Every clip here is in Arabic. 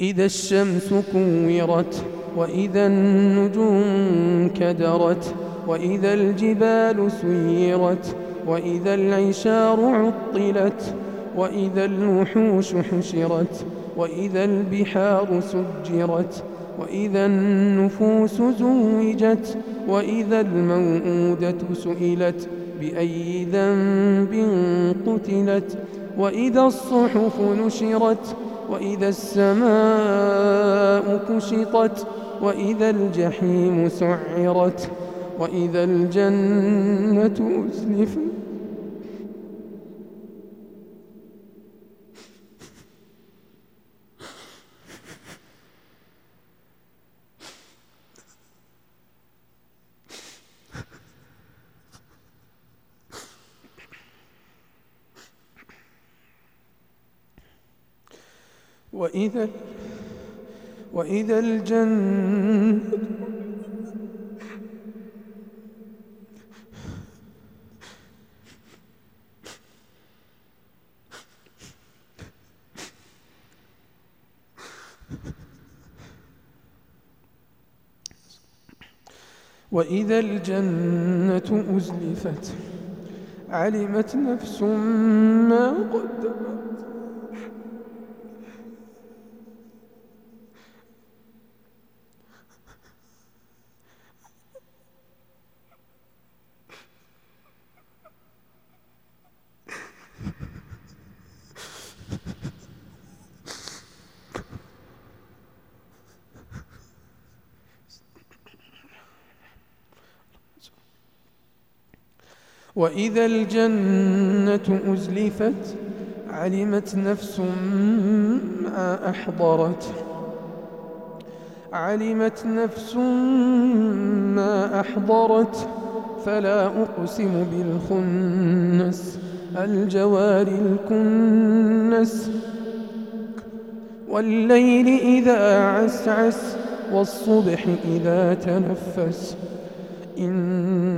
إذا الشمس كورت وإذا النجوم كدرت وإذا الجبال سيرت وإذا العشار عطلت وإذا الوحوش حشرت وإذا البحار سجرت وإذا النفوس زوجت وإذا الموءودة سئلت بأي ذنب قتلت وإذا الصحف نشرت وإذا السماء كشطت وإذا الجحيم سعرت وإذا الجنة أزلفت. وإذا وإذا الجنة وإذا الجنة أزلفت علمت نفس ما قدمت. وإذا الجنة أزلفت علمت نفس ما أحضرت. علمت نفس ما أحضرت فلا أقسم بالخنس. الجوار الكنس. والليل إذا عسعس والصبح إذا تنفس.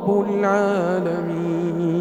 رب العالمين.